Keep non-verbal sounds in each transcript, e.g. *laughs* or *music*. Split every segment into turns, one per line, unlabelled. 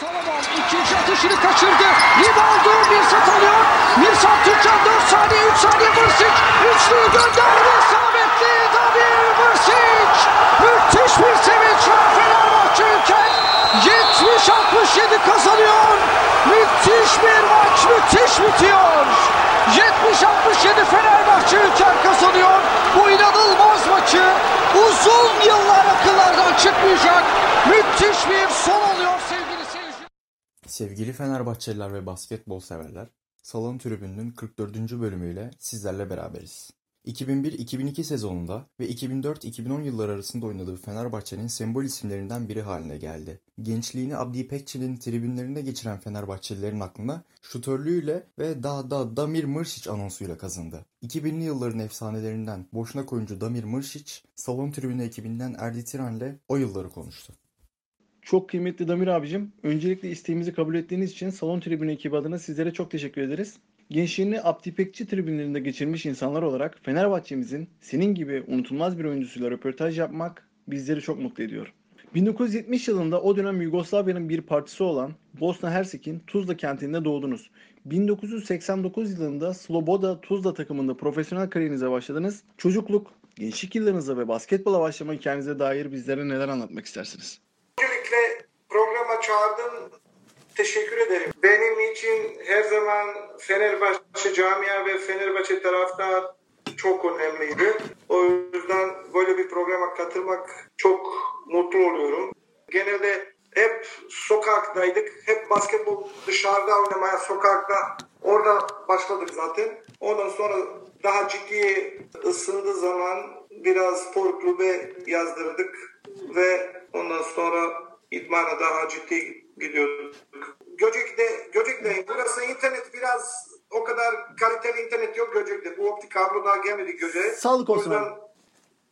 Salomon ikinci atışını kaçırdı. Rivaldo bir set alıyor. Mirsat Türkcan 4 saniye 3 saniye Mırsic. Üçlüyü gönderdi. İsabetli Damir Mırsic. Müthiş bir sevinç var Fenerbahçe ülken. 70-67 kazanıyor. Müthiş bir maç. Müthiş bitiyor. 70-67 Fenerbahçe ülken kazanıyor. Bu inanılmaz maçı uzun yıllar akıllardan çıkmayacak. Müthiş bir son. Sevgili
Fenerbahçeliler ve basketbol severler, Salon Tribünü'nün 44. bölümüyle sizlerle beraberiz. 2001-2002 sezonunda ve 2004-2010 yılları arasında oynadığı Fenerbahçe'nin sembol isimlerinden biri haline geldi. Gençliğini Abdi İpekçi'nin tribünlerinde geçiren Fenerbahçelilerin aklına şutörlüğüyle ve daha da Damir Mıršić anonsuyla kazındı. 2000'li yılların efsanelerinden boşnak oyuncu Damir Mıršić, Salon Tribünü ekibinden Erdi Tiran'le o yılları konuştu.
Çok kıymetli Damir abicim, öncelikle isteğimizi kabul ettiğiniz için Salon Tribünü ekibi adına sizlere çok teşekkür ederiz. Gençliğini Abdi İpekçi tribünlerinde geçirmiş insanlar olarak Fenerbahçe'mizin senin gibi unutulmaz bir oyuncusuyla röportaj yapmak bizleri çok mutlu ediyor. 1970 yılında o dönem Yugoslavya'nın bir partisi olan Bosna Hersek'in Tuzla kentinde doğdunuz. 1989 yılında Sloboda Tuzla takımında profesyonel kariyerinize başladınız. Çocukluk, gençlik yıllarınıza ve basketbola başlama hikayenize dair bizlere neler anlatmak istersiniz?
Çağırdın. Teşekkür ederim. Benim için her zaman Fenerbahçe camia ve Fenerbahçe taraftar çok önemliydi. O yüzden böyle bir programa katılmak çok mutlu oluyorum. Genelde hep sokaktaydık. Hep basketbol dışarıda oynamaya sokakta. Orada başladık zaten. Ondan sonra daha ciddi ısındığı zaman biraz spor kulübe yazdırdık ve ondan sonra idmana daha ciddi gidiyorduk. Göcek'te, Göcek'teyim. Burası internet biraz o kadar kaliteli internet yok Göcek'te. Bu optik kablo daha gelmedi Göcek'e.
Sağlık olsun.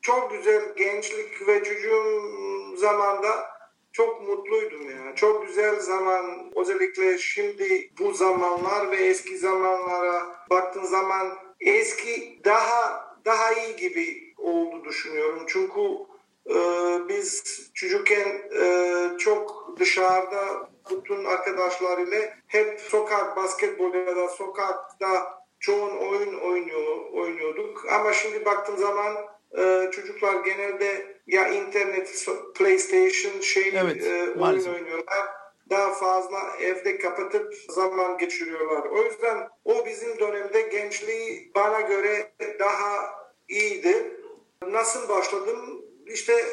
Çok güzel gençlik ve çocuğum zamanda çok mutluydum ya. Çok güzel zaman. Özellikle şimdi bu zamanlar ve eski zamanlara baktığın zaman eski daha daha iyi gibi oldu düşünüyorum. Çünkü e, biz çocukken e, çok dışarıda bütün arkadaşlar ile hep sokak basketbol ya da sokakta çoğun oyun oynuyor, oynuyorduk. Ama şimdi baktığın zaman e, çocuklar genelde ya internet, PlayStation şey
Evet,
e, oyun
maalesef.
oynuyorlar. Daha fazla evde kapatıp zaman geçiriyorlar. O yüzden o bizim dönemde gençliği bana göre daha iyiydi. Nasıl başladım? İşte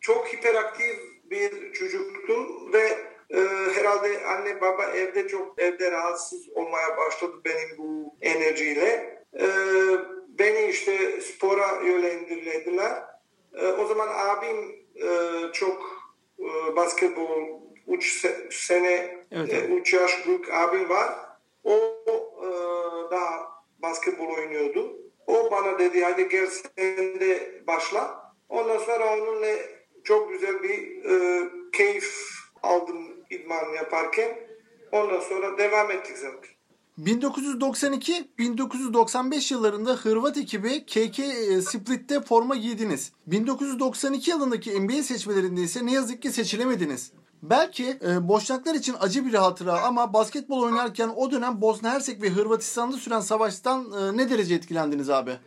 çok hiperaktif bir çocuktum ve e, herhalde anne baba evde çok evde rahatsız olmaya başladı benim bu enerjiyle. E, beni işte spora yönlendirdiler. E, o zaman abim e, çok e, basketbol 3 sene
Evet,
e,
evet.
3 yaş büyük abim var. O e, daha basketbol oynuyordu. O bana dedi hadi gel sen de başla. Ondan sonra onunla çok güzel bir e, keyif aldım idman yaparken. Ondan sonra devam ettik zaten.
1992-1995 yıllarında Hırvat ekibi KK e, Split'te forma giydiniz. 1992 yılındaki NBA seçmelerinde ise ne yazık ki seçilemediniz. Belki e, boşnaklar için acı bir hatıra ama basketbol oynarken o dönem Bosna Hersek ve Hırvatistan'da süren savaştan e, ne derece etkilendiniz abi?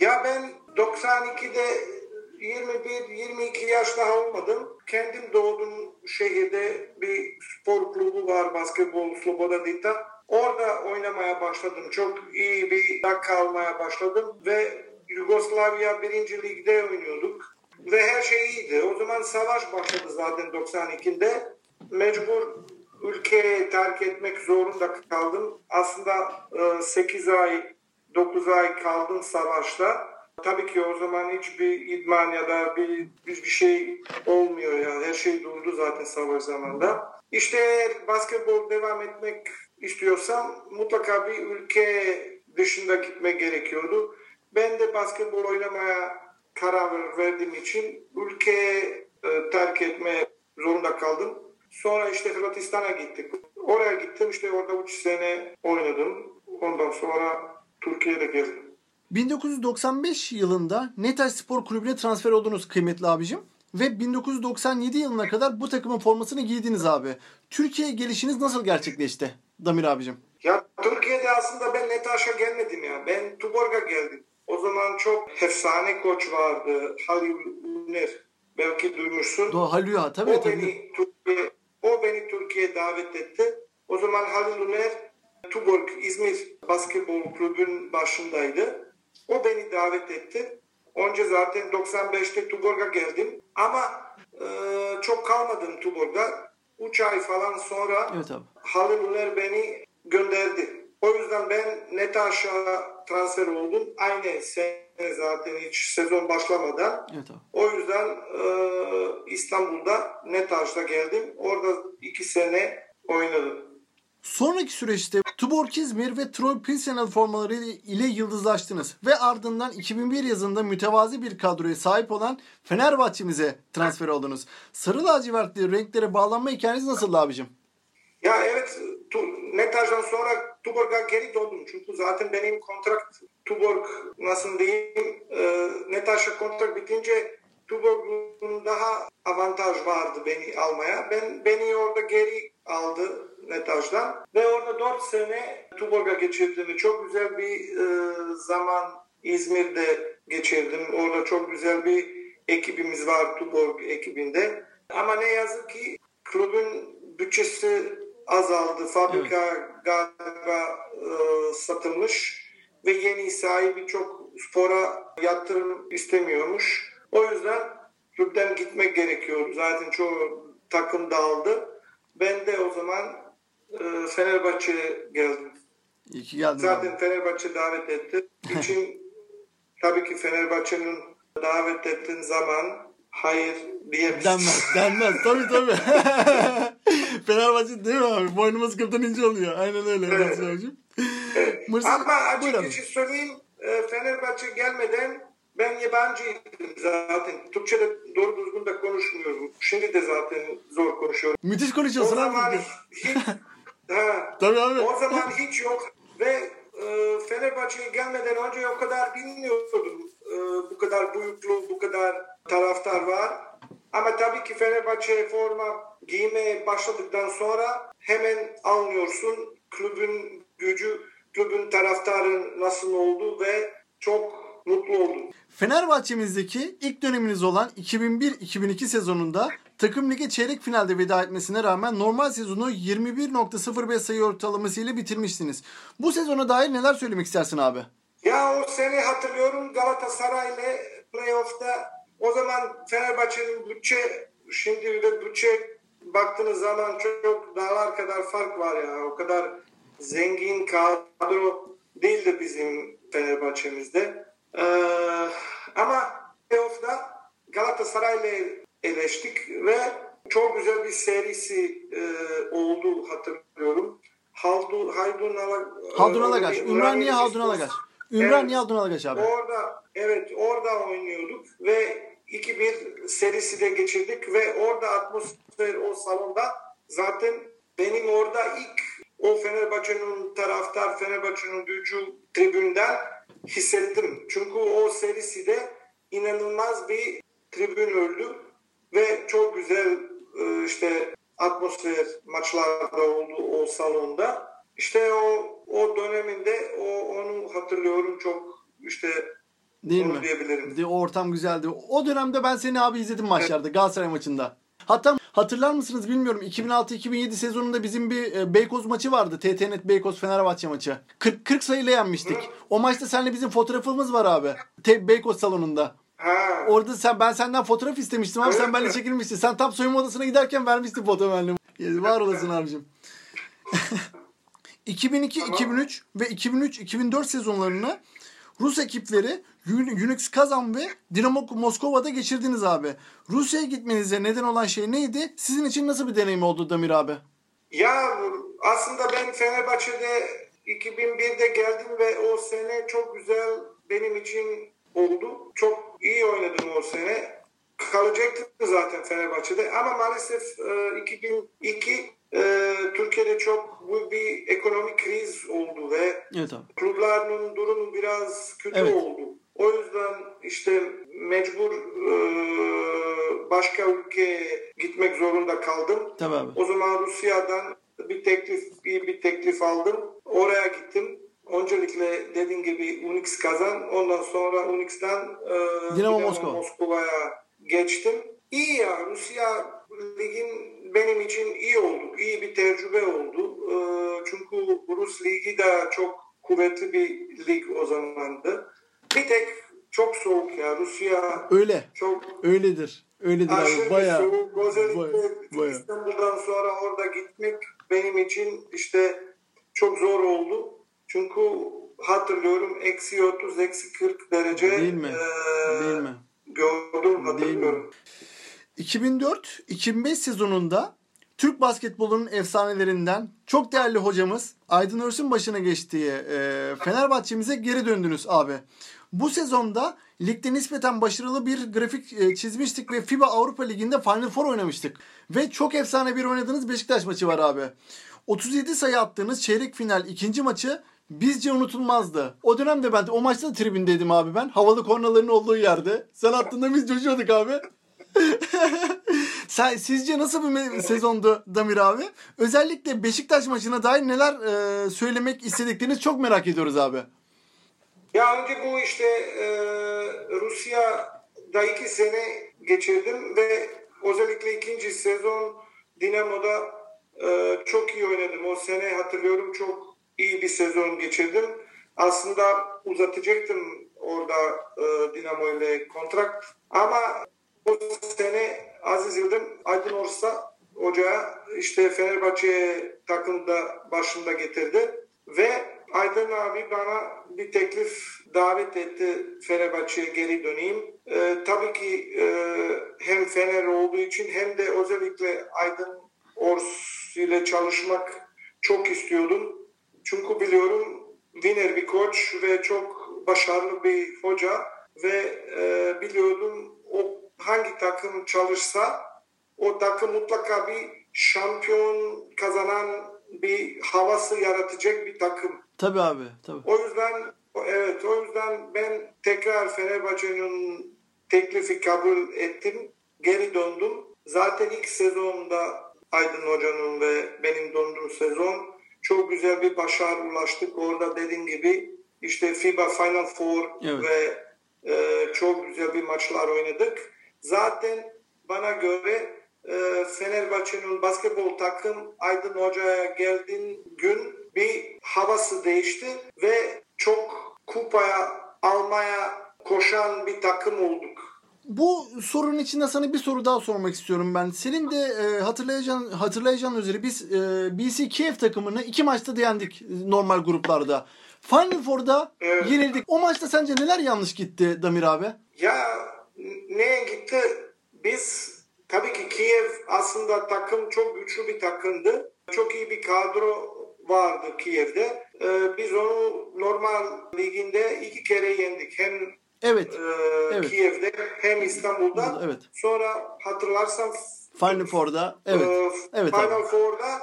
Ya ben 92'de 21-22 yaş daha olmadım. Kendim doğduğum şehirde bir spor kulübü var basketbol Sloboda Dita. Orada oynamaya başladım. Çok iyi bir dakika almaya başladım ve Yugoslavya 1. Lig'de oynuyorduk. Ve her şey iyiydi. O zaman savaş başladı zaten 92'de. Mecbur ülkeyi terk etmek zorunda kaldım. Aslında 8 ay 9 ay kaldım savaşta. Tabii ki o zaman hiçbir idman ya da bir, hiçbir şey olmuyor ya. Her şey durdu zaten savaş zamanında. İşte eğer basketbol devam etmek istiyorsam mutlaka bir ülke dışında gitmek gerekiyordu. Ben de basketbol oynamaya karar verdiğim için ülkeyi e, terk etmeye zorunda kaldım. Sonra işte Hırvatistan'a gittik. Oraya gittim işte orada 3 sene oynadım. Ondan sonra Türkiye'de gezdim.
1995 yılında Netaş Spor Kulübü'ne transfer oldunuz kıymetli abicim. ve 1997 yılına kadar bu takımın formasını giydiniz abi. Türkiye'ye gelişiniz nasıl gerçekleşti Damir abicim?
Ya Türkiye'de aslında ben Netaş'a gelmedim ya. Ben Tuborg'a geldim. O zaman çok efsane koç vardı. Halil Uner. Belki duymuşsun.
Doğa Halüya tabii
o
tabii.
beni Türkiye o beni Türkiye'ye davet etti. O zaman Halil Uner Tuborg İzmir Basketbol Kulübü'nün başındaydı. O beni davet etti. Önce zaten 95'te Tuborg'a geldim. Ama e, çok kalmadım Tuborg'da. 3 ay falan sonra
Evet abi.
Halil Uner beni gönderdi. O yüzden ben Netaş'a transfer oldum. Aynı sene zaten hiç sezon başlamadan.
Evet abi.
O yüzden e, İstanbul'da Netaş'ta geldim. Orada iki sene oynadım.
Sonraki süreçte Tuborg İzmir ve Troy Pilsenel formaları ile yıldızlaştınız ve ardından 2001 yazında mütevazi bir kadroya sahip olan Fenerbahçe'mize transfer oldunuz. Sarı lacivertli renklere bağlanma hikayeniz nasıl abicim?
Ya evet tu, Netaş'tan sonra Tuborg'a geri döndüm. Çünkü zaten benim kontrakt Tuborg nasıl diyeyim e, Netaş'a kontrat bitince Tuborg'un daha avantaj vardı beni almaya. Ben beni orada geri aldı Netaş'tan ve orada 4 sene Tuborg'a geçirdim. Çok güzel bir e, zaman İzmir'de geçirdim. Orada çok güzel bir ekibimiz var Tuborg ekibinde. Ama ne yazık ki kulübün bütçesi azaldı. Fabrika galiba e, satılmış ve yeni sahibi çok spora yatırım istemiyormuş. O yüzden kulüpten gitmek gerekiyor. Zaten çoğu takım dağıldı. Ben de o zaman e, Fenerbahçe'ye geldim.
İyi ki geldin abi.
Zaten Fenerbahçe davet etti. İçin *laughs* tabii ki Fenerbahçe'nin davet ettiğin zaman hayır diyemezsin.
Denmez, denmez. Tabii tabii. *laughs* Fenerbahçe değil mi abi? Boynumuz kırptan ince oluyor. Aynen öyle. Evet. Mırsız,
Ama açık
abi.
bir şey söyleyeyim. e, Fenerbahçe gelmeden ben yabancıydım zaten. Türkçe'de doğru düzgün de konuşmuyorum. Şimdi de zaten zor konuşuyorum.
Müthiş
O
konuşuyorsun
zaman
abi. *laughs*
hiç, ha,
Tabii abi.
o zaman hiç yok ve e, Fenerbahçe'ye gelmeden önce o kadar bilmiyordum. E, bu kadar büyüklük, bu kadar taraftar var. Ama tabii ki Fenerbahçe forma giymeye başladıktan sonra hemen anlıyorsun kulübün gücü, kulübün taraftarı nasıl oldu ve.
Fenerbahçe'mizdeki ilk döneminiz olan 2001-2002 sezonunda takım lige çeyrek finalde veda etmesine rağmen normal sezonu 21.05 sayı ortalamasıyla bitirmişsiniz. Bu sezona dair neler söylemek istersin abi?
Ya o sene hatırlıyorum Galatasaray'la playoff'ta o zaman Fenerbahçe'nin bütçe şimdi de bütçe baktığınız zaman çok dağlar kadar fark var ya. O kadar zengin kadro değildi bizim Fenerbahçe'mizde. Ee, ama playoff'ta Galatasaray'la eleştik ve çok güzel bir serisi e, oldu hatırlıyorum. Haldun, Haydun Ala,
Haldun Alagaş. Ümraniye Haldun Alagaş. Ümraniye Haldun Alagaş abi.
Orada evet orada oynuyorduk ve 2-1 serisi de geçirdik ve orada atmosfer o salonda zaten benim orada ilk o Fenerbahçe'nin taraftar Fenerbahçe'nin gücü tribünden hissettim. Çünkü o serisi de inanılmaz bir tribün öldü ve çok güzel e, işte atmosfer maçlarda oldu o salonda. İşte o o döneminde o onu hatırlıyorum çok işte
Değil
onu
mi?
diyebilirim.
O ortam güzeldi. O dönemde ben seni abi izledim maçlarda Galatasaray maçında. Hatta hatırlar mısınız bilmiyorum 2006-2007 sezonunda bizim bir e, Beykoz maçı vardı. TTNet Beykoz Fenerbahçe maçı. 40, 40 sayıyla yenmiştik. O maçta seninle bizim fotoğrafımız var abi. Te, Beykoz salonunda.
Ha.
Orada sen ben senden fotoğraf istemiştim abi sen
Evet
benimle
mi?
çekilmiştin. Sen tam soyunma odasına giderken vermiştin fotoğrafı benimle. Var olasın abicim. *laughs* *laughs* 2002, 2003 ve 2003-2004 sezonlarını Rus ekipleri Uni- Unix Kazan ve Dinamo Moskova'da geçirdiniz abi. Rusya'ya gitmenize neden olan şey neydi? Sizin için nasıl bir deneyim oldu Damir abi?
Ya aslında ben Fenerbahçe'de 2001'de geldim ve o sene çok güzel benim için oldu. Çok iyi oynadım o sene. Kalacaktım zaten Fenerbahçe'de ama maalesef e, 2002 e, Türkiye'de çok büyük bir ekonomik kriz oldu ve
Evet abi.
durumu biraz kötü
Evet.
oldu. O yüzden işte mecbur e, başka ülkeye gitmek zorunda kaldım.
Tabii abi.
O zaman Rusya'dan bir teklif bir, bir teklif aldım. Oraya gittim. Öncelikle dediğim gibi Unix kazan. Ondan sonra Unix'ten e,
Dinamo Moskova.
Moskova'ya geçtim. İyi ya Rusya ligin benim için iyi oldu. İyi bir tecrübe oldu. E, çünkü Rus ligi de çok kuvvetli bir lig o zamandı. Bir tek çok soğuk ya. Rusya
Öyle.
çok
Öyledir. Öyledir abi. Baya.
bir soğuk. Özellikle
baya- baya.
İstanbul'dan sonra orada gitmek benim için işte çok zor oldu. Çünkü hatırlıyorum eksi 30, eksi 40 derece
Değil mi?
eee,
Değil mi?
gördüm hatırlıyorum.
2004-2005 sezonunda Türk basketbolunun efsanelerinden çok değerli hocamız Aydın Örs'ün başına geçtiği e, Fenerbahçe'mize geri döndünüz abi. Bu sezonda ligde nispeten başarılı bir grafik e, çizmiştik ve FIBA Avrupa Ligi'nde Final Four oynamıştık. Ve çok efsane bir oynadığınız Beşiktaş maçı var abi. 37 sayı attığınız çeyrek final ikinci maçı bizce unutulmazdı. O dönemde ben o maçta da tribündeydim abi ben. Havalı kornaların olduğu yerde. Sen attığında biz coşuyorduk abi. *laughs* Sen, sizce nasıl bir sezondu Damir abi? Özellikle Beşiktaş maçına dair neler e, söylemek istediklerinizi çok merak ediyoruz abi.
Ya önce bu işte eee Rusya'da iki sene geçirdim ve özellikle ikinci sezon Dinamo'da eee, çok iyi oynadım. O sene hatırlıyorum çok iyi bir sezon geçirdim. Aslında uzatacaktım orada eee, Dinamo ile kontrakt ama o sene Aziz Yıldırım Aydın Orsa Hoca işte Fenerbahçe takımda başında getirdi ve Aydın abi bana bir teklif davet etti Fenerbahçe'ye geri döneyim. Ee, tabii ki e, hem Fener olduğu için hem de özellikle Aydın Ors ile çalışmak çok istiyordum. Çünkü biliyorum winner bir koç ve çok başarılı bir hoca ve e, biliyordum o hangi takım çalışsa o takım mutlaka bir şampiyon kazanan bir havası yaratacak bir takım.
Tabii abi. Tabii.
O yüzden evet o yüzden ben tekrar Fenerbahçe'nin teklifi kabul ettim. Geri döndüm. Zaten ilk sezonda Aydın Hoca'nın ve benim döndüğüm sezon çok güzel bir başarı ulaştık. Orada dediğim gibi işte FIBA Final Four
Evet.
ve e, çok güzel bir maçlar oynadık. Zaten bana göre e, Fenerbahçe'nin basketbol takım Aydın Hoca'ya geldiğin gün bir havası değişti ve çok kupaya almaya koşan bir takım olduk.
Bu sorunun içinde sana bir soru daha sormak istiyorum ben. Senin de e, hatırlayacağın hatırlayacağın üzere biz e, BC Kiev takımını iki maçta yendik normal gruplarda. Final Four'da
Evet.
yenildik. O maçta sence neler yanlış gitti Damir abi?
Ya neye gitti? Biz tabii ki Kiev aslında takım çok güçlü bir takımdı. Çok iyi bir kadro vardı Kiev'de. Ee, biz onu normal liginde iki kere yendik. Hem
Evet.
e,
Evet.
Kiev'de hem İstanbul'da.
Evet.
Sonra hatırlarsan
Final Four'da. Evet.
e,
Evet
Final
abi.
Four'da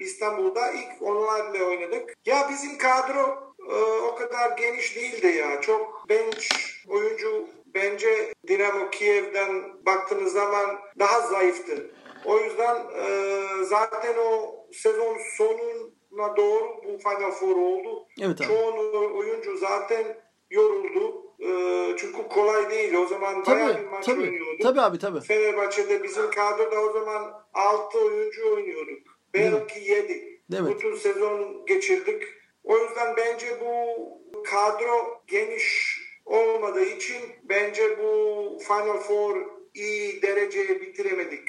İstanbul'da ilk onlarla oynadık. Ya bizim kadro e, o kadar geniş değildi ya. Çok bench oyuncu bence Dinamo Kiev'den baktığınız zaman daha zayıftı. O yüzden e, zaten o sezon sonuna doğru bu Final Four oldu.
Evet abi.
Çoğu oyuncu zaten yoruldu. E, çünkü kolay değil. O zaman bayağı bir
Tabii.
maç
Tabii.
oynuyorduk.
Tabii abi tabii.
Fenerbahçe'de bizim kadroda o zaman 6 oyuncu oynuyorduk. Belki 7.
Evet.
Bütün sezon geçirdik. O yüzden bence bu kadro geniş olmadığı için bence bu Final Four iyi dereceye bitiremedik.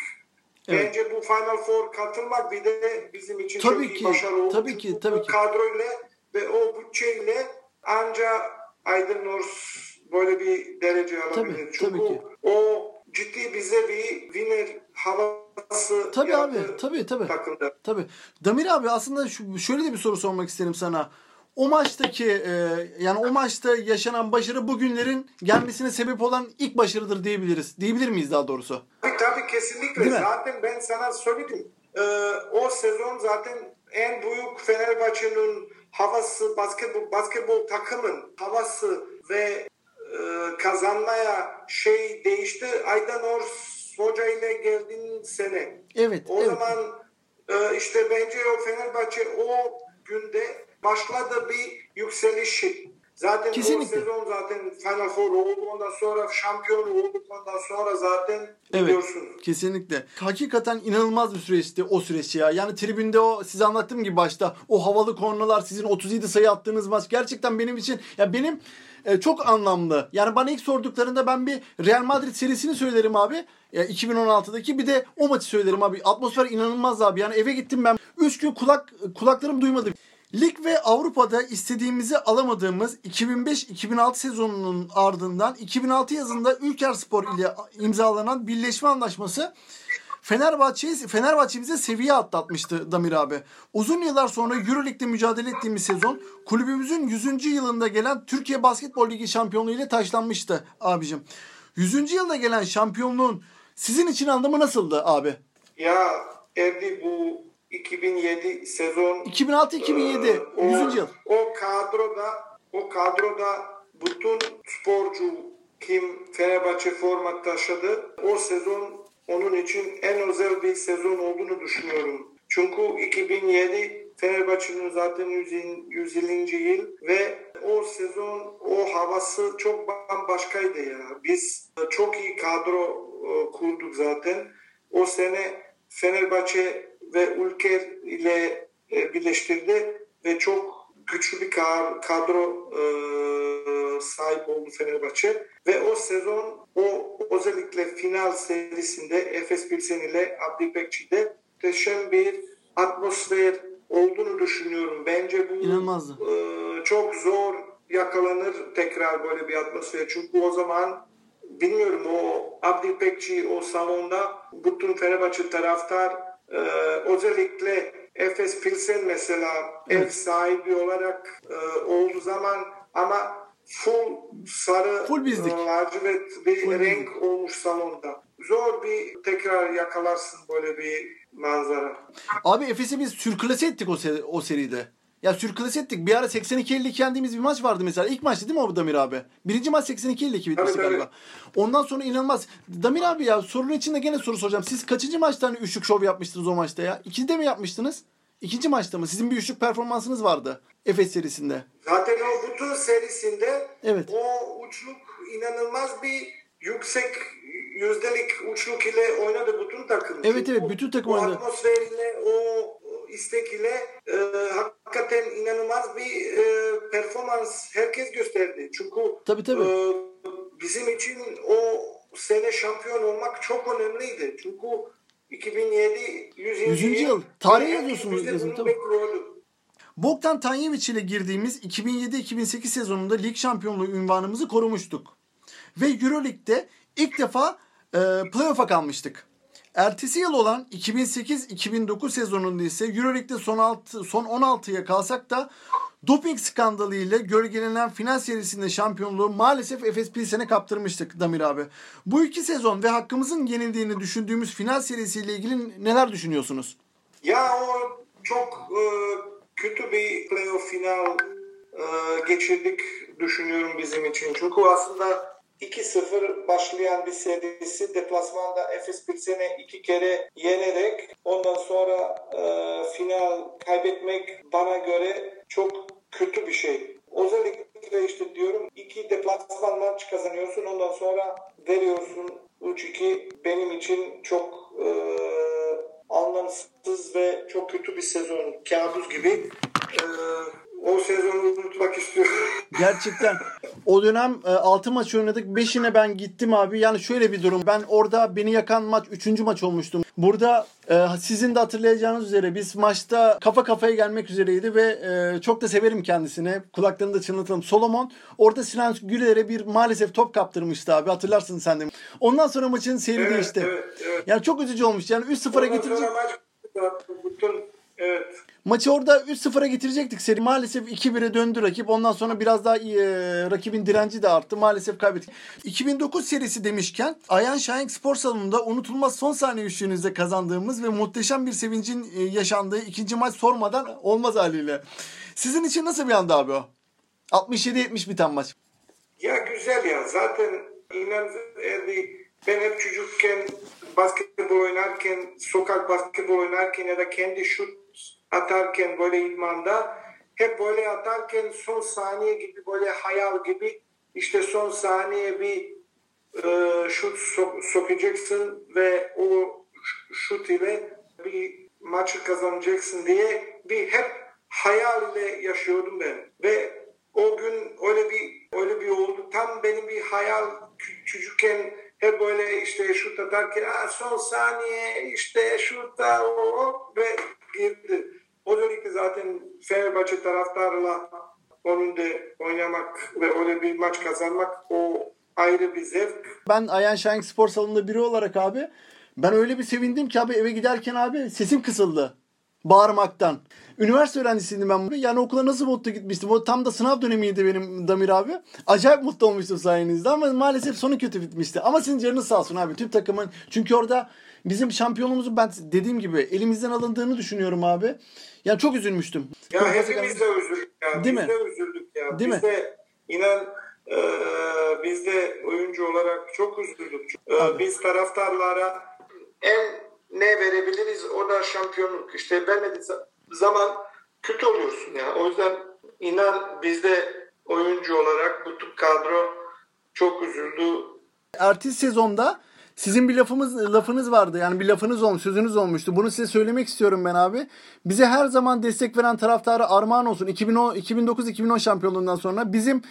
Evet.
Bence bu Final Four katılmak bir de bizim için
Tabii
çok
ki,
iyi başarı oldu.
tabii ki, tabii ki.
kadroyla ve o bütçeyle anca Aydın Nors böyle bir derece alabilir.
Tabii,
Çünkü
tabii ki.
o ciddi bize bir winner havası
Tabii abi. Tabii tabii.
takımda.
Tabii. Damir abi aslında şu, şöyle de bir soru sormak isterim sana. O maçtaki e, yani o maçta yaşanan başarı bugünlerin gelmesine sebep olan ilk başarıdır diyebiliriz. Diyebilir miyiz daha doğrusu?
Tabii, tabii kesinlikle.
Değil mi?
Zaten ben sana söyledim. Ee, o sezon zaten en büyük Fenerbahçe'nin havası, basketbol, basketbol takımın havası ve e, kazanmaya şey değişti. Aydan Ors hoca ile geldiğin sene.
Evet,
O
evet.
zaman e, işte bence o Fenerbahçe o günde başladı bir yükseliş. Zaten
Kesinlikle.
o sezon zaten Final Four oldu. Ondan sonra şampiyon olduk. Ondan sonra zaten
Evet.
biliyorsunuz.
Kesinlikle. Hakikaten inanılmaz bir süreçti o süreç ya. Yani tribünde o size anlattığım gibi başta o havalı kornalar sizin 37 sayı attığınız maç gerçekten benim için ya benim e, çok anlamlı. Yani bana ilk sorduklarında ben bir Real Madrid serisini söylerim abi. Ya 2016'daki bir de o maçı söylerim abi. Atmosfer inanılmaz abi. Yani eve gittim ben 3 gün kulak kulaklarım duymadı. Lig ve Avrupa'da istediğimizi alamadığımız 2005-2006 sezonunun ardından 2006 yazında Ülker Spor ile imzalanan birleşme anlaşması Fenerbahçe'yi Fenerbahçe'mize seviye atlatmıştı Damir abi. Uzun yıllar sonra EuroLeague'de mücadele ettiğimiz sezon kulübümüzün 100. yılında gelen Türkiye Basketbol Ligi şampiyonluğu ile taşlanmıştı abicim. 100. yılda gelen şampiyonluğun sizin için anlamı nasıldı abi?
Ya Erdi bu 2007 sezon
2006-2007
Ee, o,
100. yıl.
O kadroda o kadroda bütün sporcu kim Fenerbahçe forma taşıdı. O sezon onun için en özel bir sezon olduğunu düşünüyorum. Çünkü 2007 Fenerbahçe'nin zaten 100. 100. yıl ve o sezon o havası çok bambaşkaydı ya. Biz çok iyi kadro e, kurduk zaten. O sene Fenerbahçe ve Ülker ile e, birleştirdi ve çok güçlü bir ka- kadro e, sahip oldu Fenerbahçe ve o sezon o özellikle final serisinde Efes Pilsen ile Abdi İpekçi'de muhteşem bir atmosfer olduğunu düşünüyorum. Bence bu e, çok zor yakalanır tekrar böyle bir atmosfer. Çünkü o zaman bilmiyorum o Abdi o salonda bütün Fenerbahçe taraftar e, özellikle Efes Pilsen mesela ev sahibi olarak e, olduğu zaman ama full sarı
Full bizdik.
e, lacivert bir
Full
renk olmuş salonda. Zor bir tekrar yakalarsın böyle bir manzara.
Abi Efes'i biz sürklase ettik o, seri- o seride. Ya sürklase ettik. Bir ara 82-52 yendiğimiz bir maç vardı mesela. İlk maçtı değil mi o Damir abi? Birinci maç 82-52 bitmişti
tabii.
galiba. Ondan sonra inanılmaz. Damir abi ya sorunun içinde gene soru soracağım. Siz kaçıncı maçta hani üçlük şov yapmıştınız o maçta ya? İkide mi yapmıştınız? İkinci maçta mı? Sizin bir üçlük performansınız vardı Efes serisinde.
Zaten o bütün serisinde
Evet.
o uçluk inanılmaz bir yüksek yüzdelik uçluk ile oynadı bütün takım.
Evet, evet, bütün takım
o
oynadı.
atmosferiyle o performans herkes gösterdi. Çünkü
Tabii, tabii.
e, bizim için o sene şampiyon olmak çok önemliydi. Çünkü 2007 100.
100. yıl. Tarih
Herkes
yazıyorsunuz, yazın, tabii.
bekliyordu.
Bogdan Tanyevic ile girdiğimiz 2007-2008 sezonunda lig şampiyonluğu ünvanımızı korumuştuk. Ve Euroleague'de ilk defa e, playoff'a kalmıştık. Ertesi yıl olan 2008-2009 sezonunda ise Euroleague'de son, altı, son 16'ya kalsak da doping skandalı ile gölgelenen final serisinde şampiyonluğu maalesef Efes Pilsen'e kaptırmıştık Damir abi. Bu iki sezon ve hakkımızın yenildiğini düşündüğümüz final serisiyle ilgili neler düşünüyorsunuz?
Ya o çok e, kötü bir playoff final e, geçirdik düşünüyorum bizim için. Çünkü aslında 2-0 başlayan bir serisi deplasmanda Efes Pilsen'e iki kere yenerek ondan sonra e, final kaybetmek bana göre çok kötü bir şey. Özellikle işte diyorum iki deplasman maç kazanıyorsun ondan sonra veriyorsun 3-2 benim için çok e, anlamsız ve çok kötü bir sezon. Kabus gibi. E, o sezonu unutmak istiyorum.
Gerçekten. O dönem 6 maç oynadık. 5'ine ben gittim abi. Yani şöyle bir durum. Ben orada beni yakan maç 3. maç olmuştum. Burada e, sizin de hatırlayacağınız üzere biz maçta kafa kafaya gelmek üzereydi ve e, çok da severim kendisini. Kulaklarını da çınlatalım. Solomon orada Sinan Güler'e bir maalesef top kaptırmıştı abi. Hatırlarsın sen de. Ondan sonra maçın seyri
Evet,
değişti.
evet, evet.
Yani çok üzücü olmuş. Yani 3-0'a
Ondan
getirecek.
maç bütün evet.
Maçı orada 3-0'a getirecektik seri. Maalesef 2-1'e döndü rakip. Ondan sonra biraz daha e, rakibin direnci de arttı. Maalesef kaybettik. 2009 serisi demişken Ayan Şahin Spor Salonu'nda unutulmaz son saniye üçlüğünüzde kazandığımız ve muhteşem bir sevincin e, yaşandığı ikinci maç sormadan olmaz haliyle. Sizin için nasıl bir anda abi o? 67-70 biten maç.
Ya güzel ya. Zaten inan Erdi ben hep çocukken basketbol oynarken, sokak basketbol oynarken ya da kendi şut atarken böyle idmanda hep böyle atarken son saniye gibi böyle hayal gibi işte son saniye bir e, şut sok- sokacaksın ve o şut ile bir maçı kazanacaksın diye bir hep hayal ile yaşıyordum ben ve o gün öyle bir öyle bir oldu tam benim bir hayal Kü- çocukken hep böyle işte şut atarken "Aa, son saniye işte şutta o, o ve girdi. Özellikle zaten Fenerbahçe taraftarıyla önünde oynamak ve öyle bir maç kazanmak o ayrı bir zevk.
Ben Ayhan Şahin spor salonunda biri olarak abi ben öyle bir sevindim ki abi eve giderken abi sesim kısıldı. Bağırmaktan. Üniversite öğrencisiydim ben. Yani okula nasıl mutlu gitmiştim. O tam da sınav dönemiydi benim Damir abi. Acayip mutlu olmuştum sayenizde ama maalesef sonu kötü bitmişti. Ama sizin canınız sağ olsun abi. Tüm takımın. Çünkü orada bizim şampiyonluğumuzun ben dediğim gibi elimizden alındığını düşünüyorum abi. Yani çok üzülmüştüm.
Ya hepimiz de üzüldük ya.
Değil
biz
mi?
de üzüldük ya.
Değil
biz
mi?
de inan e, biz de oyuncu olarak çok üzüldük. E,
Abi.
biz taraftarlara en ne verebiliriz o da şampiyonluk. İşte vermediği za- zaman kötü oluyorsun ya. O yüzden inan biz de oyuncu olarak bütün kadro çok üzüldü.
ertesi sezonda sizin bir lafımız lafınız vardı. Yani bir lafınız olmuş, sözünüz olmuştu. Bunu size söylemek istiyorum ben abi. Bize her zaman destek veren taraftara armağan olsun. 2010 2009-2010 şampiyonluğundan sonra bizim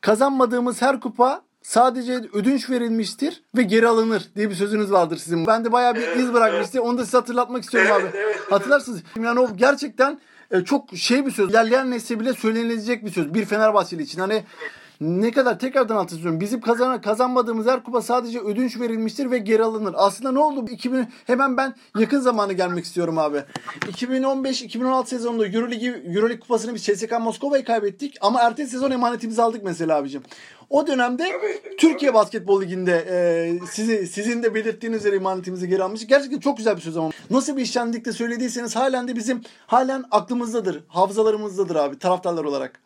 kazanmadığımız her kupa sadece ödünç verilmiştir ve geri alınır diye bir sözünüz vardır sizin. Ben de bayağı bir iz bırakmıştı. Onu da size hatırlatmak istiyorum
Evet,
abi.
evet.
Hatırlarsınız. Yani o gerçekten e, çok şey bir söz. İlerleyen nesle bile söylenilecek bir söz. Bir Fenerbahçeli için. Hani ne kadar tekrardan hatırlıyorum. Bizim kazan kazanmadığımız her kupa sadece ödünç verilmiştir ve geri alınır. Aslında ne oldu? 2000 hemen ben yakın zamanı gelmek istiyorum abi. 2015-2016 sezonunda EuroLeague EuroLeague kupasını biz CSKA Moskova'yı kaybettik ama ertesi sezon emanetimizi aldık mesela abicim. O dönemde Türkiye Basketbol Ligi'nde e, sizi sizin de belirttiğiniz üzere emanetimizi geri almış. Gerçekten çok güzel bir söz ama. Nasıl bir işlendik de söylediyseniz halen de bizim halen aklımızdadır. Hafızalarımızdadır abi taraftarlar olarak.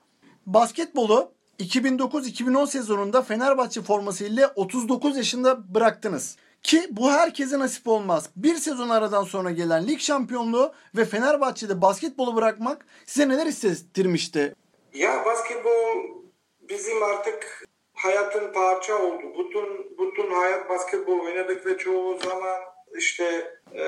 Basketbolu 2009-2010 sezonunda Fenerbahçe formasıyla 39 yaşında bıraktınız. Ki bu herkese nasip olmaz. Bir sezon aradan sonra gelen lig şampiyonluğu ve Fenerbahçe'de basketbolu bırakmak size neler hissettirmişti?
Ya basketbol bizim artık hayatın parça oldu. Bütün bütün hayat basketbol oynadık ve çoğu zaman işte e,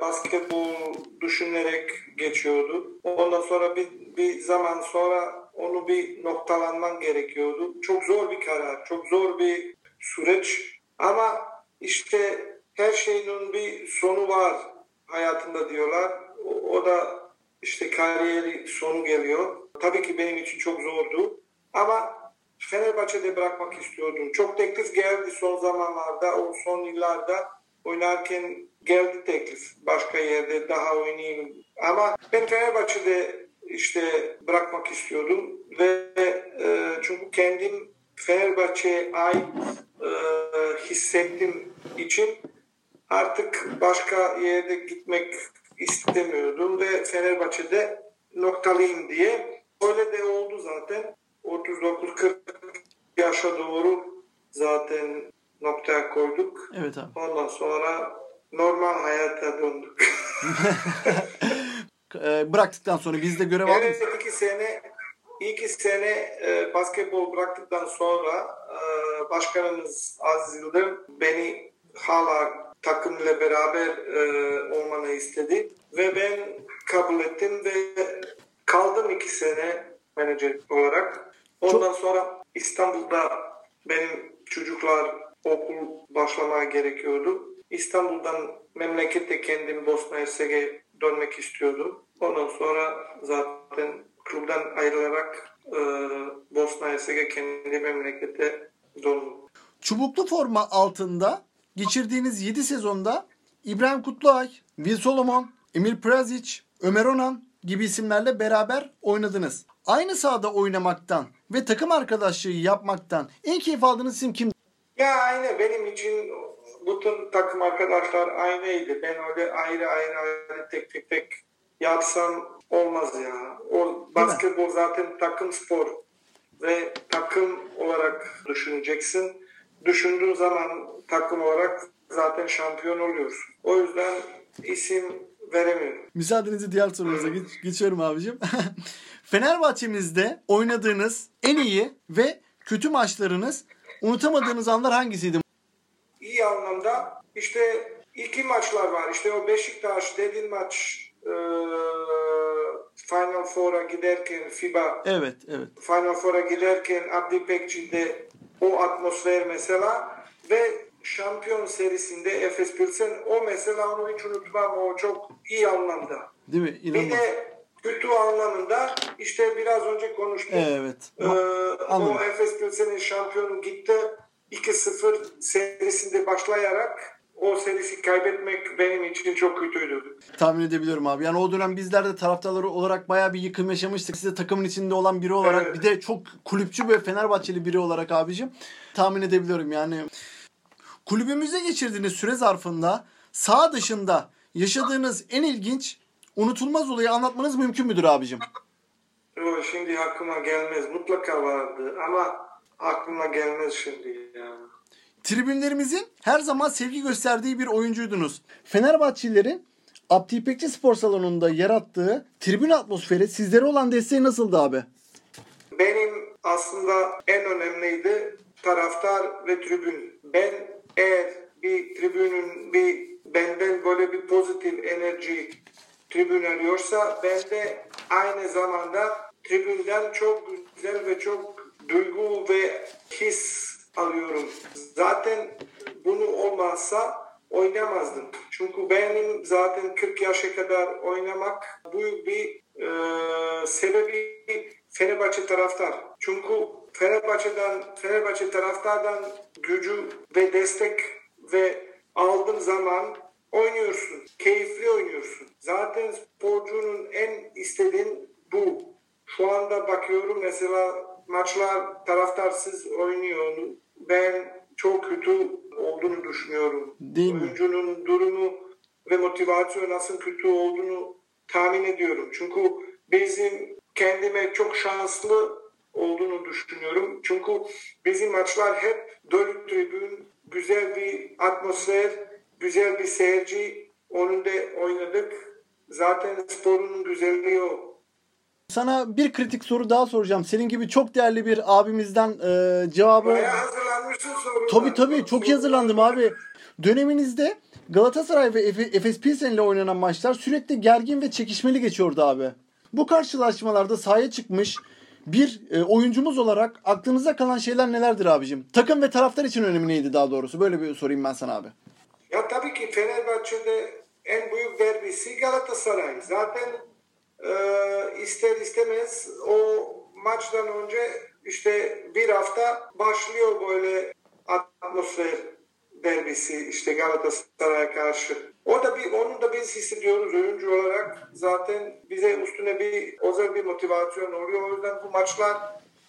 basketbol düşünerek geçiyordu. Ondan sonra bir, bir zaman sonra onu bir noktalanman gerekiyordu. Çok zor bir karar, çok zor bir süreç. Ama işte her şeyin bir sonu var hayatında diyorlar. O, o da işte kariyeri sonu geliyor. Tabii ki benim için çok zordu. Ama Fenerbahçe'de bırakmak istiyordum. Çok teklif geldi son zamanlarda, o son yıllarda oynarken geldi teklif. Başka yerde daha oynayayım. Ama ben Fenerbahçe'de işte bırakmak istiyordum ve e, çünkü kendim Fenerbahçe'ye ait e, hissettiğim için artık başka yerde gitmek istemiyordum ve Fenerbahçe'de noktalıyım diye. Öyle de oldu zaten. 39-40 yaşa doğru zaten noktaya koyduk.
Evet abi.
Ondan sonra normal hayata döndük. *laughs* *laughs*
Ee, bıraktıktan sonra bizde görev aldınız.
evet iki sene iki sene e, basketbol bıraktıktan sonra e, başkanımız Aziz Yıldırım beni hala takımla beraber e, olmanı istedi ve ben kabul ettim ve kaldım iki sene menajer olarak. Ondan sonra İstanbul'da benim çocuklar okul başlamaya gerekiyordu. İstanbul'dan memlekette kendim Bosna Hersek'e dönmek istiyordum. Ondan sonra zaten klubdan ayrılarak e, Bosna Hersek'e kendi memlekete döndüm.
Çubuklu forma altında geçirdiğiniz 7 sezonda İbrahim Kutluay, Will Solomon, Emil Prazic, Ömer Onan gibi isimlerle beraber oynadınız. Aynı sahada oynamaktan ve takım arkadaşlığı yapmaktan en keyif aldığınız isim kim?
Ya aynı benim için bütün takım arkadaşlar aynıydı. Ben öyle ayrı ayrı ayrı tek tek tek yapsam olmaz ya. O basketbol zaten takım spor ve takım olarak düşüneceksin düşündüğün zaman takım olarak zaten şampiyon oluyorsun. O yüzden isim veremiyorum.
Müsaadenizle diğer sorumuza geç, geçiyorum abicim. *laughs* Fenerbahçe'mizde oynadığınız en iyi ve kötü maçlarınız unutamadığınız anlar hangisiydi?
İyi anlamda işte iki maçlar var. İşte o Beşiktaş dediğin maç Final Four'a giderken FIBA
Evet, evet.
Final Four'a giderken Abdi Pekçi'de o atmosfer mesela ve şampiyon serisinde Efes Pilsen o mesela onu hiç unutmam o çok iyi anlamda.
Değil mi?
Bir
İnanılmaz.
de kötü anlamında işte biraz önce konuştuk.
Evet.
Ee,
Anladım.
o Efes Pilsen'in şampiyonu gitti. 2-0 serisinde başlayarak o serisi kaybetmek benim için çok kötüydü.
Tahmin edebiliyorum abi. Yani o dönem bizler de taraftarları olarak bayağı bir yıkım yaşamıştık. Siz de takımın içinde olan biri olarak
Evet.
bir de çok kulüpçü ve Fenerbahçeli biri olarak abicim tahmin edebiliyorum yani. Kulübümüzde geçirdiğiniz süre zarfında sağ dışında yaşadığınız en ilginç unutulmaz olayı anlatmanız mümkün müdür abicim?
Şimdi aklıma gelmez. Mutlaka vardı ama aklıma gelmez şimdi yani.
Tribünlerimizin her zaman sevgi gösterdiği bir oyuncuydunuz. Fenerbahçelilerin Abdi İpekçi Spor Salonu'nda yarattığı tribün atmosferi sizlere olan desteği nasıldı abi?
Benim aslında en önemliydi taraftar ve tribün. Ben eğer bir tribünün bir benden böyle bir pozitif enerji tribün alıyorsa ben de aynı zamanda tribünden çok güzel ve çok duygu ve his alıyorum. Zaten bunu olmazsa oynamazdım. Çünkü benim zaten 40 yaşa kadar oynamak büyük bir e, sebebi Fenerbahçe taraftar. Çünkü Fenerbahçe'den Fenerbahçe taraftardan gücü ve destek ve aldığın zaman oynuyorsun. Keyifli oynuyorsun. Zaten sporcunun en istediğin bu. Şu anda bakıyorum mesela maçlar taraftarsız oynuyor. Ben çok kötü olduğunu düşünüyorum.
Değil mi?
Oyuncunun durumu ve motivasyonu nasıl kötü olduğunu tahmin ediyorum. Çünkü bizim kendime çok şanslı olduğunu düşünüyorum. Çünkü bizim maçlar hep dolu tribün, güzel bir atmosfer, güzel bir seyirci önünde oynadık. Zaten sporun güzelliği o.
Sana bir kritik soru daha soracağım. Senin gibi çok değerli bir abimizden e, cevabı...
Bayağı hazırlanmışsın sorular.
Tabii tabii çok iyi hazırlandım abi. Döneminizde Galatasaray ve Efe- Efes Pilsen ile oynanan maçlar sürekli gergin ve çekişmeli geçiyordu abi. Bu karşılaşmalarda sahaya çıkmış bir e, oyuncumuz olarak aklınıza kalan şeyler nelerdir abicim? Takım ve taraftar için önemi neydi daha doğrusu? Böyle bir sorayım ben sana abi.
Ya tabii ki Fenerbahçe'de en büyük derbisi Galatasaray. Zaten e, ister istemez o maçtan önce işte bir hafta başlıyor böyle atmosfer derbisi işte Galatasaray'a karşı. O da bir onu da biz hissediyoruz oyuncu olarak. Zaten bize üstüne bir özel bir motivasyon oluyor. O yüzden bu maçlar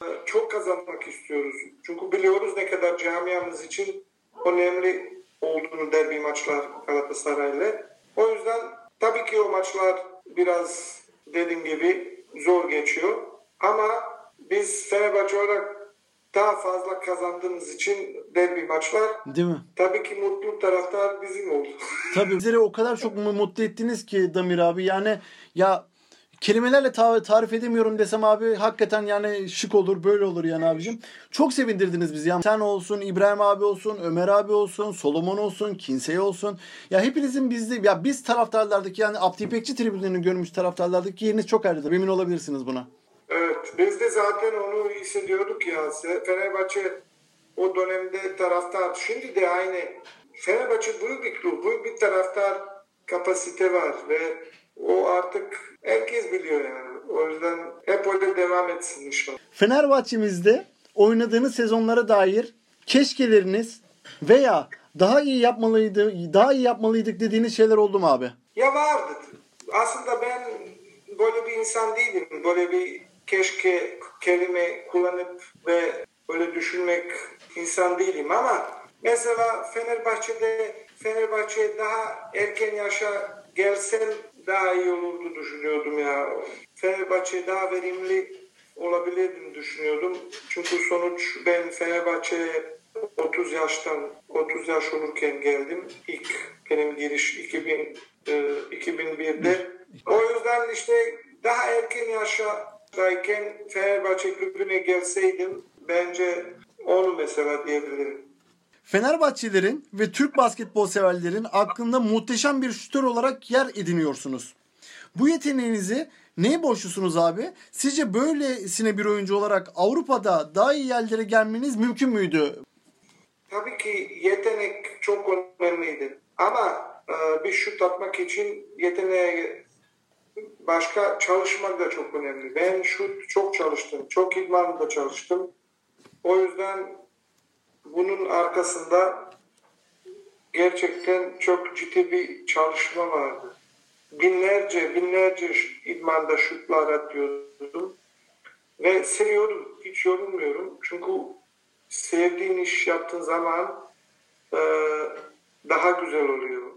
e, çok kazanmak istiyoruz. Çünkü biliyoruz ne kadar camiamız için önemli olduğunu derbi maçlar Galatasaray'la. O yüzden tabii ki o maçlar biraz dediğim gibi zor geçiyor. Ama biz Fenerbahçe olarak daha fazla kazandığımız için derbi maçlar
Değil mi?
tabii ki mutlu taraftar bizim oldu.
Tabii bizleri o kadar çok mu- mutlu ettiniz ki Damir abi. Yani ya kelimelerle ta- tarif edemiyorum desem abi hakikaten yani şık olur böyle olur yani abicim. Çok sevindirdiniz bizi ya. Sen olsun, İbrahim abi olsun, Ömer abi olsun, Solomon olsun, Kinsey olsun. Ya hepinizin bizde ya biz taraftarlardaki yani Abdi İpekçi tribünlerini görmüş taraftarlardaki yeriniz çok ayrıdır. Emin olabilirsiniz buna.
Evet, biz de zaten onu hissediyorduk ya. Fenerbahçe o dönemde taraftar, şimdi de aynı. Fenerbahçe büyük bir klub, büyük bir taraftar kapasite var ve o artık herkes biliyor yani. O yüzden hep öyle devam etsin inşallah.
Fenerbahçe'mizde oynadığınız sezonlara dair keşkeleriniz veya daha iyi yapmalıydı, daha iyi yapmalıydık dediğiniz şeyler oldu mu abi?
Ya vardı. Aslında ben böyle bir insan değilim. Böyle bir keşke kelime kullanıp ve böyle düşünmek insan değilim ama mesela Fenerbahçe'de Fenerbahçe daha erken yaşa gelsem daha iyi olurdu düşünüyordum ya. Fenerbahçe daha verimli olabilirdim düşünüyordum. Çünkü sonuç ben Fenerbahçe 30 yaştan 30 yaş olurken geldim. İlk benim giriş 2000 e, 2001'de. O yüzden işte daha erken yaştayken Fenerbahçe kulübüne gelseydim bence onu mesela diyebilirim.
Fenerbahçelilerin ve Türk basketbol severlerin aklında muhteşem bir şütör olarak yer ediniyorsunuz. Bu yeteneğinizi neye borçlusunuz abi? Sizce böylesine bir oyuncu olarak Avrupa'da daha iyi yerlere gelmeniz mümkün müydü?
Tabii ki yetenek çok önemliydi. Ama e, bir şut atmak için yeteneğe başka çalışmak da çok önemli. Ben şut çok çalıştım. Çok idmanında çalıştım. O yüzden bunun arkasında gerçekten çok ciddi bir çalışma vardı. Binlerce binlerce idmanda şutlar atıyordum. Ve seviyorum. Hiç yorulmuyorum. Çünkü sevdiğin iş yaptığın zaman e, daha güzel oluyor.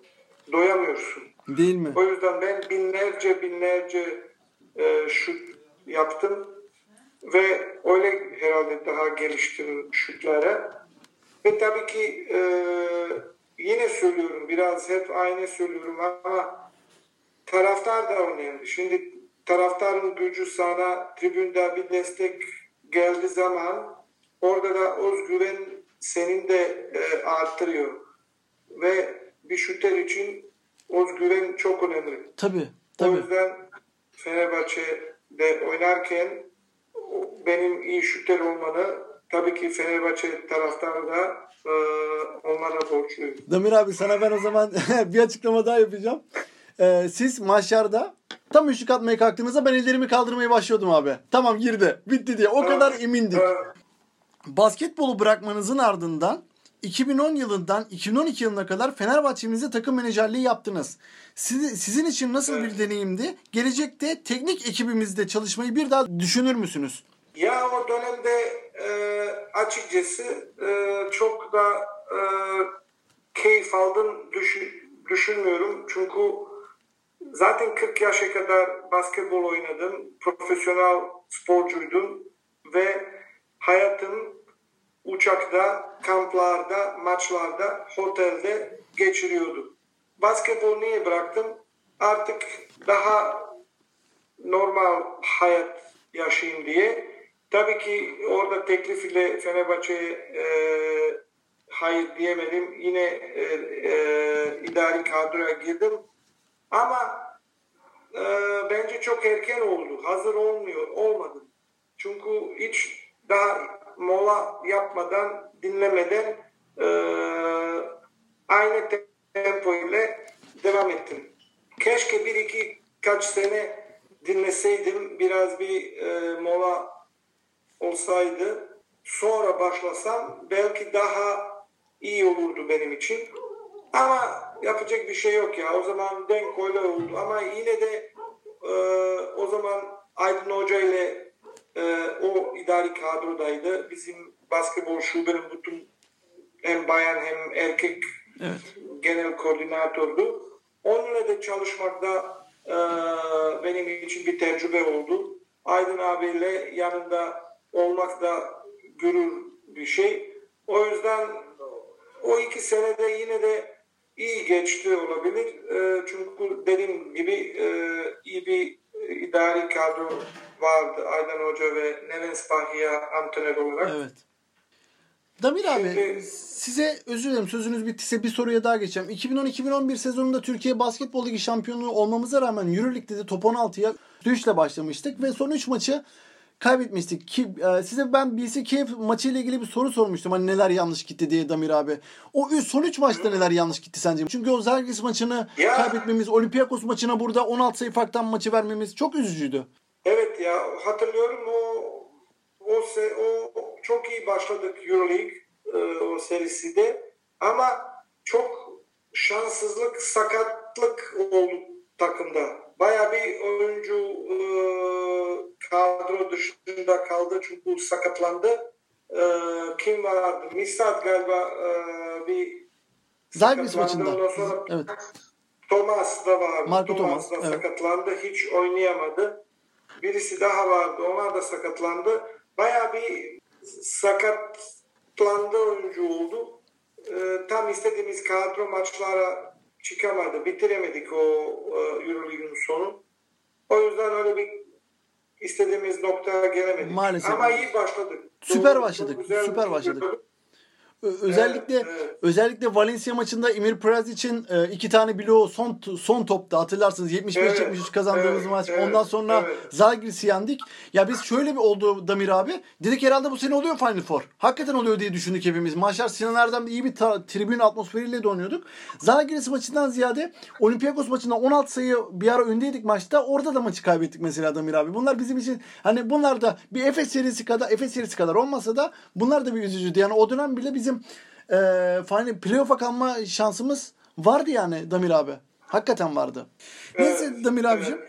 Doyamıyorsun.
Değil mi?
O yüzden ben binlerce binlerce e, şut yaptım ve öyle herhalde daha geliştim şutlara. Ve tabii ki e, yine söylüyorum biraz hep aynı söylüyorum ama taraftar da önemli. Şimdi taraftarın gücü sana tribünde bir destek geldiği zaman orada da özgüven senin de e, arttırıyor. Ve bir şüter için özgüven çok önemli.
Tabii.
O
Tabii.
yüzden Fenerbahçe'de oynarken benim iyi şüter olmanı tabii ki Fenerbahçe taraftarı da e, onlara borçluyum.
Damir abi sana ben o zaman *laughs* bir açıklama daha yapacağım. Ee, siz maçlarda tam üçlük atmaya kalktığınızda ben ellerimi kaldırmaya başlıyordum abi. Tamam girdi. Bitti diye. O kadar emindik.
E,
Basketbolu bırakmanızın ardından 2010 yılından 2012 yılına kadar Fenerbahçe'mize takım menajerliği yaptınız. Siz, sizin için nasıl bir deneyimdi? Gelecekte teknik ekibimizde çalışmayı bir daha düşünür müsünüz?
Ya o dönemde e, açıkçası e, çok da e, keyif aldım düşün, düşünmüyorum. Çünkü zaten 40 yaşa kadar basketbol oynadım. Profesyonel sporcuydum ve hayatım uçakta, kamplarda, maçlarda, otelde geçiriyordum. Basketbol niye bıraktım? Artık daha normal hayat yaşayayım diye. Tabii ki orada teklif ile Fenerbahçe'ye e, hayır diyemedim. Yine e, e, idari kadroya girdim. Ama e, bence çok erken oldu. Hazır olmuyor, olmadı. Çünkü hiç daha mola yapmadan, dinlemeden e, aynı tempo ile devam ettim. Keşke bir iki kaç sene dinleseydim, biraz bir e, mola olsaydı, sonra başlasam belki daha iyi olurdu benim için. Ama yapacak bir şey yok ya. O zaman denk öyle oldu. Ama yine de e, o zaman Aydın Hoca ile e, o idari kadrodaydı. Bizim basketbol şubenin bütün hem bayan hem erkek genel koordinatördü. Onunla da çalışmakta e, benim için bir tecrübe oldu. Aydın abiyle yanında olmak da gurur bir şey. O yüzden o iki senede yine de iyi geçti olabilir. E, çünkü dediğim gibi e, iyi bir idari kadro vardı. Aydan Hoca ve Neven Spahia antrenör olarak.
Evet. Damir abi
Şimdi-
size özür dilerim sözünüz bittiyse bir soruya daha geçeceğim. 2010-2011 sezonunda Türkiye Basketbol Ligi şampiyonu olmamıza rağmen Euroleague'de de top 16'ya 3 ile başlamıştık ve son 3 maçı kaybetmiştik. Ki, e, size ben BC Kiev maçı ile ilgili bir soru sormuştum. Hani neler yanlış gitti diye Damir abi. O son 3 maçta neler yanlış gitti sence? Çünkü o Zalgiris maçını
Ya.
kaybetmemiz, Olympiakos maçına burada 16 sayı farktan maçı vermemiz çok üzücüydü.
Evet ya hatırlıyorum o o, se- o çok iyi başladık Euroleague e, o serisi de ama çok şanssızlık sakatlık oldu takımda. Baya bir oyuncu e, kadro dışında kaldı çünkü sakatlandı. E, kim vardı? Misat galiba e, bir
Zalgiris
sakatlandı.
maçında.
Ondan sonra
Evet.
Thomas da vardı.
Marco
Thomas,
Thomas,
da
evet.
sakatlandı. Hiç oynayamadı. Birisi daha vardı. Onlar da sakatlandı. Baya bir planda oyuncu oldu. Ee, tam istediğimiz kadro maçlara çıkamadı. Bitiremedik o e, Euroleague'in sonu. O yüzden öyle bir istediğimiz noktaya gelemedik.
Maalesef.
Ama iyi başladık.
Süper
Doğru,
başladık,
güzel
süper
bir
başladık. Özellikle
Evet, evet.
özellikle Valencia maçında Emir Perez için e, iki tane bloğu son son topta hatırlarsınız 75-73
Evet,
kazandığımız
evet,
maç.
evet,
Ondan sonra
evet.
Zalgiris'i yendik. Ya biz şöyle bir oldu Damir abi. Dedik herhalde bu sene oluyor Final Four. Hakikaten oluyor diye düşündük hepimiz. Maçlar Sinan Erdem'de iyi bir ta- tribün atmosferiyle de oynuyorduk. Zalgiris maçından ziyade Olympiakos maçında 16 sayı bir ara öndeydik maçta. Orada da maçı kaybettik mesela Damir abi. Bunlar bizim için hani bunlar da bir Efes serisi kadar Efes serisi kadar olmasa da bunlar da bir üzücüydü. Yani o dönem bile bizim e, final playoff'a kalma şansımız vardı yani Damir abi. Hakikaten vardı. Neyse Damir abicim.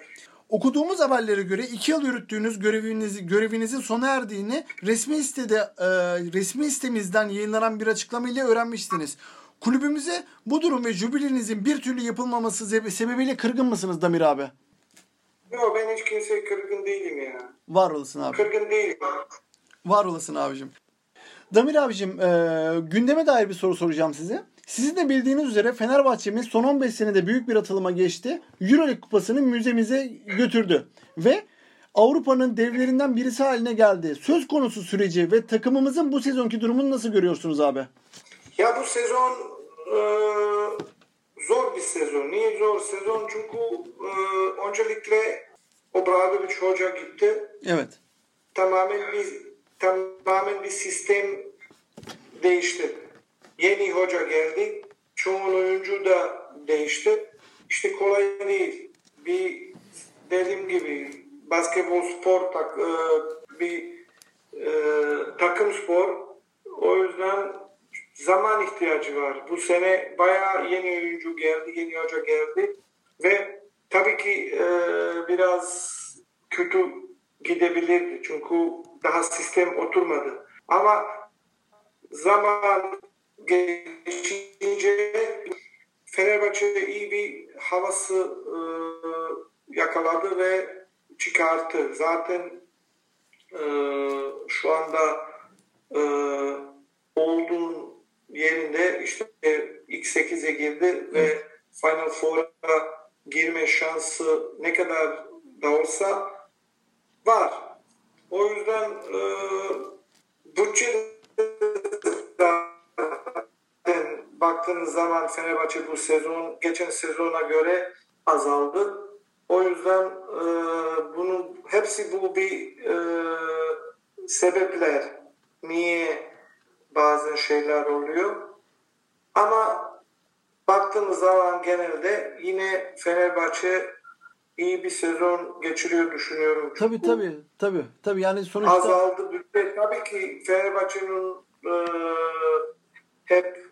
Okuduğumuz haberlere göre iki yıl yürüttüğünüz görevinizi, görevinizin sona erdiğini resmi sitede e, resmi sitemizden yayınlanan bir açıklamayla öğrenmiştiniz. Kulübümüze bu durum ve jübilenizin bir türlü yapılmaması sebe- sebebiyle kırgın mısınız Damir abi?
Yok ben hiç kimseye kırgın değilim ya.
Var olasın abi.
Kırgın değilim.
Var olasın abicim. Damir abicim e, gündeme dair bir soru soracağım size. Sizin de bildiğiniz üzere Fenerbahçe'miz son 15 senede büyük bir atılıma geçti. Euroleague kupasını müzemize götürdü. Ve Avrupa'nın devlerinden birisi haline geldi. Söz konusu süreci ve takımımızın bu sezonki durumunu nasıl görüyorsunuz abi?
Ya bu sezon e, zor bir sezon. Niye zor sezon? Çünkü e, öncelikle Obradovic hoca gitti.
Evet.
Tamamen bir tamamen bir sistem değişti. Yeni hoca geldi. Çoğu oyuncu da değişti. İşte kolay değil. Bir dediğim gibi basketbol spor tak, e, bir e, takım spor. O yüzden zaman ihtiyacı var. Bu sene bayağı yeni oyuncu geldi, yeni hoca geldi ve tabii ki e, biraz kötü gidebilirdi çünkü daha sistem oturmadı. Ama zaman geçince Fenerbahçe iyi bir havası e, yakaladı ve çıkarttı. Zaten e, şu anda e, olduğun yerinde işte ilk 8'e girdi ve Final Four'a girme şansı ne kadar da olsa var. O yüzden e, bütçe baktığınız zaman Fenerbahçe bu sezon geçen sezona göre azaldı. O yüzden e, bunun hepsi bu bir e, sebepler. Niye bazen şeyler oluyor. Ama baktığımız zaman genelde yine Fenerbahçe iyi bir sezon geçiriyor düşünüyorum.
Tabii
Çünkü
tabii. Tabii. Tabii yani sonuçta
Azaldı bütçe. Tabii ki Fenerbahçe'nin e, hep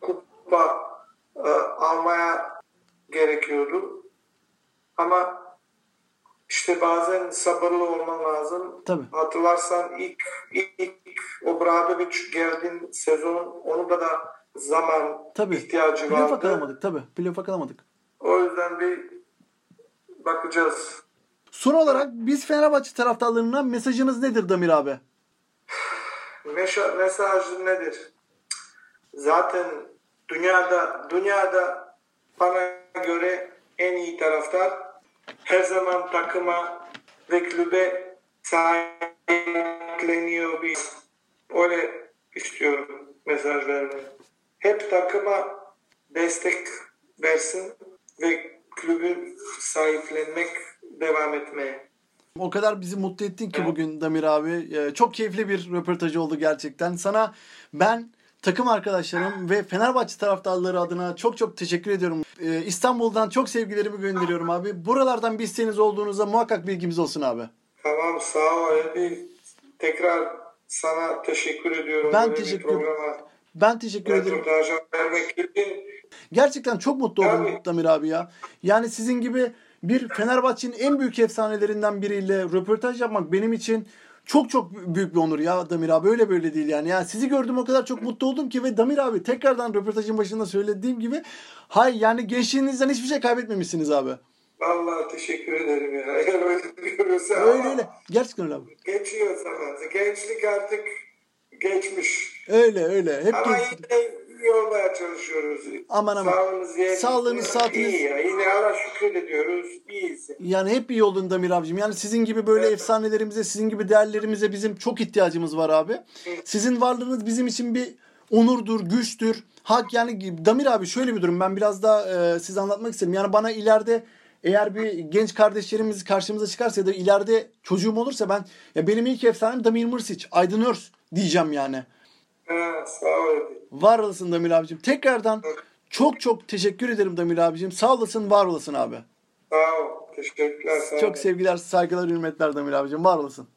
kupa e, almaya gerekiyordu. Ama işte bazen sabırlı olman lazım.
Tabii.
Hatırlarsan ilk, ilk Obradovic geldiğin sezon onu da da zaman
tabii.
ihtiyacı
Playoff'a
vardı.
kalamadık tabii. Playoff'a kalamadık.
O yüzden bir bakacağız.
Son olarak biz Fenerbahçe taraftarlarına mesajınız nedir Damir abi?
Meşa- mesaj nedir? Zaten dünyada dünyada bana göre en iyi taraftar her zaman takıma ve kulübe sahipleniyor bir öyle istiyorum mesaj vermeyi. Hep takıma destek versin ve kulübü sahiplenmek devam etmeye.
O kadar bizi mutlu ettin ki bugün Damir abi. Ee, Çok keyifli bir röportaj oldu gerçekten. Sana ben takım arkadaşlarım ve Fenerbahçe taraftarları adına çok çok teşekkür ediyorum. Ee, İstanbul'dan çok sevgilerimi gönderiyorum abi. Buralardan bir isteğiniz olduğunuzda muhakkak bilgimiz olsun abi.
Tamam sağ ol Ebi. Tekrar sana teşekkür ediyorum.
Ben
böyle
teşekkür-
programa
Ben teşekkür ederim.
röportaj vermek için.
Gerçekten çok mutlu oldum
Tabii.
Damir abi ya. Yani sizin gibi bir Fenerbahçe'nin en büyük efsanelerinden biriyle röportaj yapmak benim için çok çok büyük bir onur ya Damir abi. Öyle böyle değil yani. Yani sizi gördüm o kadar çok mutlu oldum ki ve Damir abi tekrardan röportajın başında söylediğim gibi hay yani gençliğinizden hiçbir şey kaybetmemişsiniz abi.
Vallahi teşekkür ederim ya. *laughs* Eğer öyle diyorsa
Öyle öyle. Gerçekten öyle abi.
geçiyor zaman. Gençlik artık geçmiş.
Öyle öyle. Hep
Ama
genç.
yine yormaya çalışıyoruz.
Aman aman.
Sağlığımız yerinde.
Sağlığınız, saatiniz-
İyi ya. Yine Allah şükrediyoruz. İyiyiz.
Yani hep iyi olun Damir abicim. Yani sizin gibi böyle efsanelerimize, sizin gibi değerlerimize bizim çok ihtiyacımız var abi. Sizin varlığınız bizim için bir onurdur, güçtür. Hak yani Damir abi şöyle bir durum. Ben biraz daha e, size anlatmak isterim. Yani bana ileride eğer bir genç kardeşlerimiz karşımıza çıkarsa ya da ileride çocuğum olursa ben ya benim ilk efsanem Damir Mırsic, Aydın Örs diyeceğim yani.
Ha, sağ ol.
Var olasın Damir abicim. Tekrardan çok çok teşekkür ederim Damir abicim. Sağ olasın, var olasın abi.
Sağ ol. Teşekkürler. Sağ.
Çok sevgiler, saygılar, hürmetler Damir abicim. Var olasın.